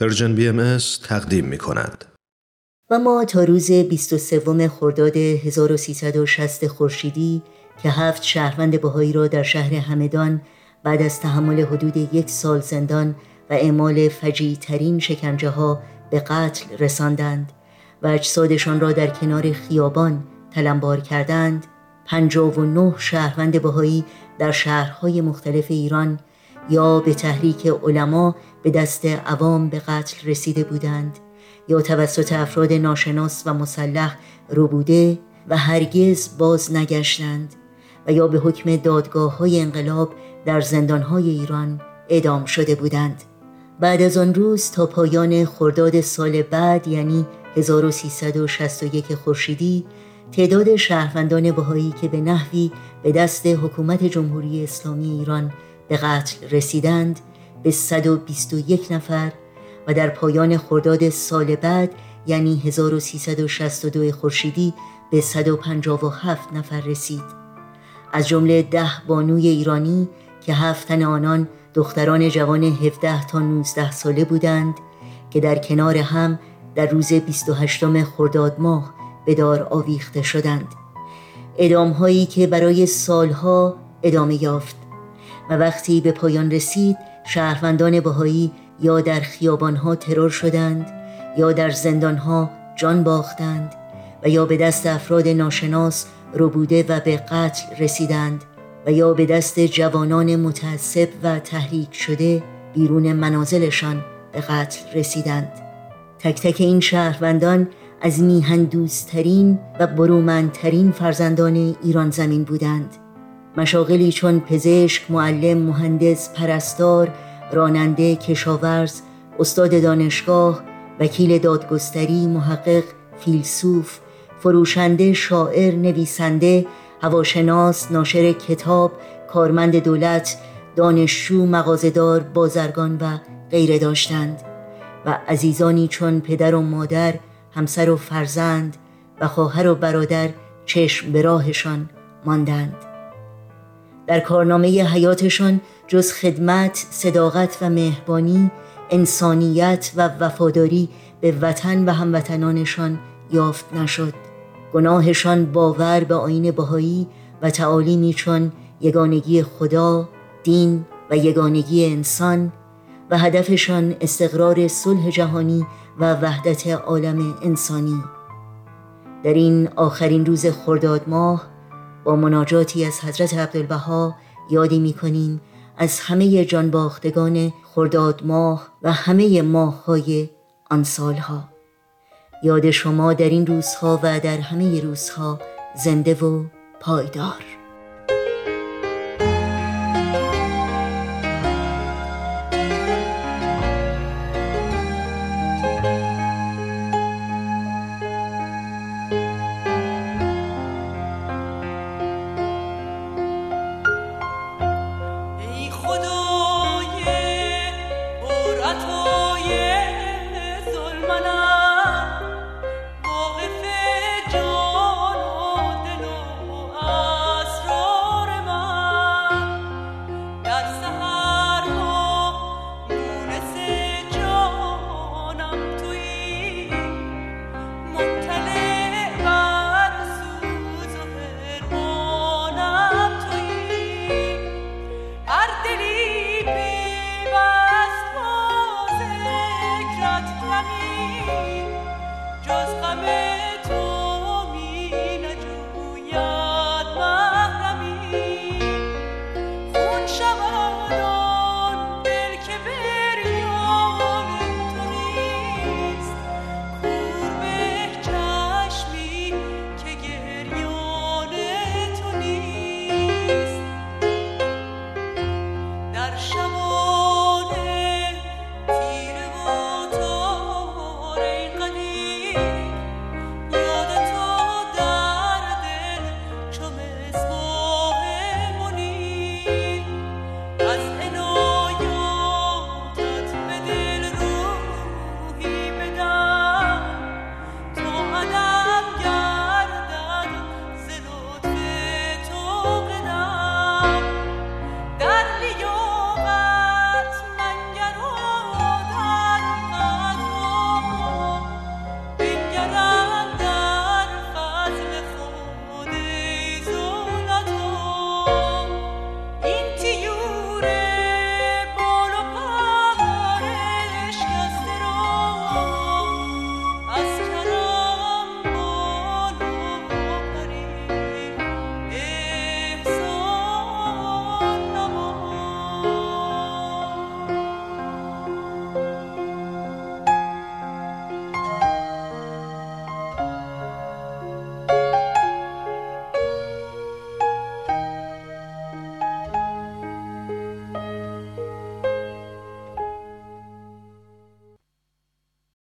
Persian BMS تقدیم می کند. و ما تا روز 23 خرداد 1360 خورشیدی که هفت شهروند بهایی را در شهر همدان بعد از تحمل حدود یک سال زندان و اعمال فجیع ترین شکنجه ها به قتل رساندند و اجسادشان را در کنار خیابان تلمبار کردند پنجاه و نه شهروند بهایی در شهرهای مختلف ایران یا به تحریک علما به دست عوام به قتل رسیده بودند یا توسط افراد ناشناس و مسلح بوده و هرگز باز نگشتند و یا به حکم دادگاه های انقلاب در زندان های ایران ادام شده بودند. بعد از آن روز تا پایان خرداد سال بعد یعنی 1361 خورشیدی تعداد شهروندان بهایی که به نحوی به دست حکومت جمهوری اسلامی ایران به قتل رسیدند به 121 نفر و در پایان خرداد سال بعد یعنی 1362 خورشیدی به 157 نفر رسید. از جمله ده بانوی ایرانی که هفتن آنان دختران جوان 17 تا 19 ساله بودند که در کنار هم در روز 28 خرداد ماه به دار آویخته شدند. ادام هایی که برای سالها ادامه یافت. و وقتی به پایان رسید شهروندان بهایی یا در خیابانها ترور شدند یا در زندانها جان باختند و یا به دست افراد ناشناس ربوده و به قتل رسیدند و یا به دست جوانان متعصب و تحریک شده بیرون منازلشان به قتل رسیدند. تک تک این شهروندان از میهن دوستترین و برومندترین فرزندان ایران زمین بودند. مشاغلی چون پزشک، معلم، مهندس، پرستار، راننده، کشاورز، استاد دانشگاه، وکیل دادگستری، محقق، فیلسوف، فروشنده، شاعر، نویسنده، هواشناس، ناشر کتاب، کارمند دولت، دانشجو، مغازدار، بازرگان و غیره داشتند. و عزیزانی چون پدر و مادر، همسر و فرزند و خواهر و برادر چشم به راهشان ماندند. در کارنامه حیاتشان جز خدمت، صداقت و مهربانی، انسانیت و وفاداری به وطن و هموطنانشان یافت نشد. گناهشان باور به آین بهایی و تعالیمی چون یگانگی خدا، دین و یگانگی انسان و هدفشان استقرار صلح جهانی و وحدت عالم انسانی. در این آخرین روز خرداد ماه با مناجاتی از حضرت عبدالبها یادی می کنیم از همه جانباختگان خرداد ماه و همه ماه های آن سالها. یاد شما در این روزها و در همه روزها زنده و پایدار.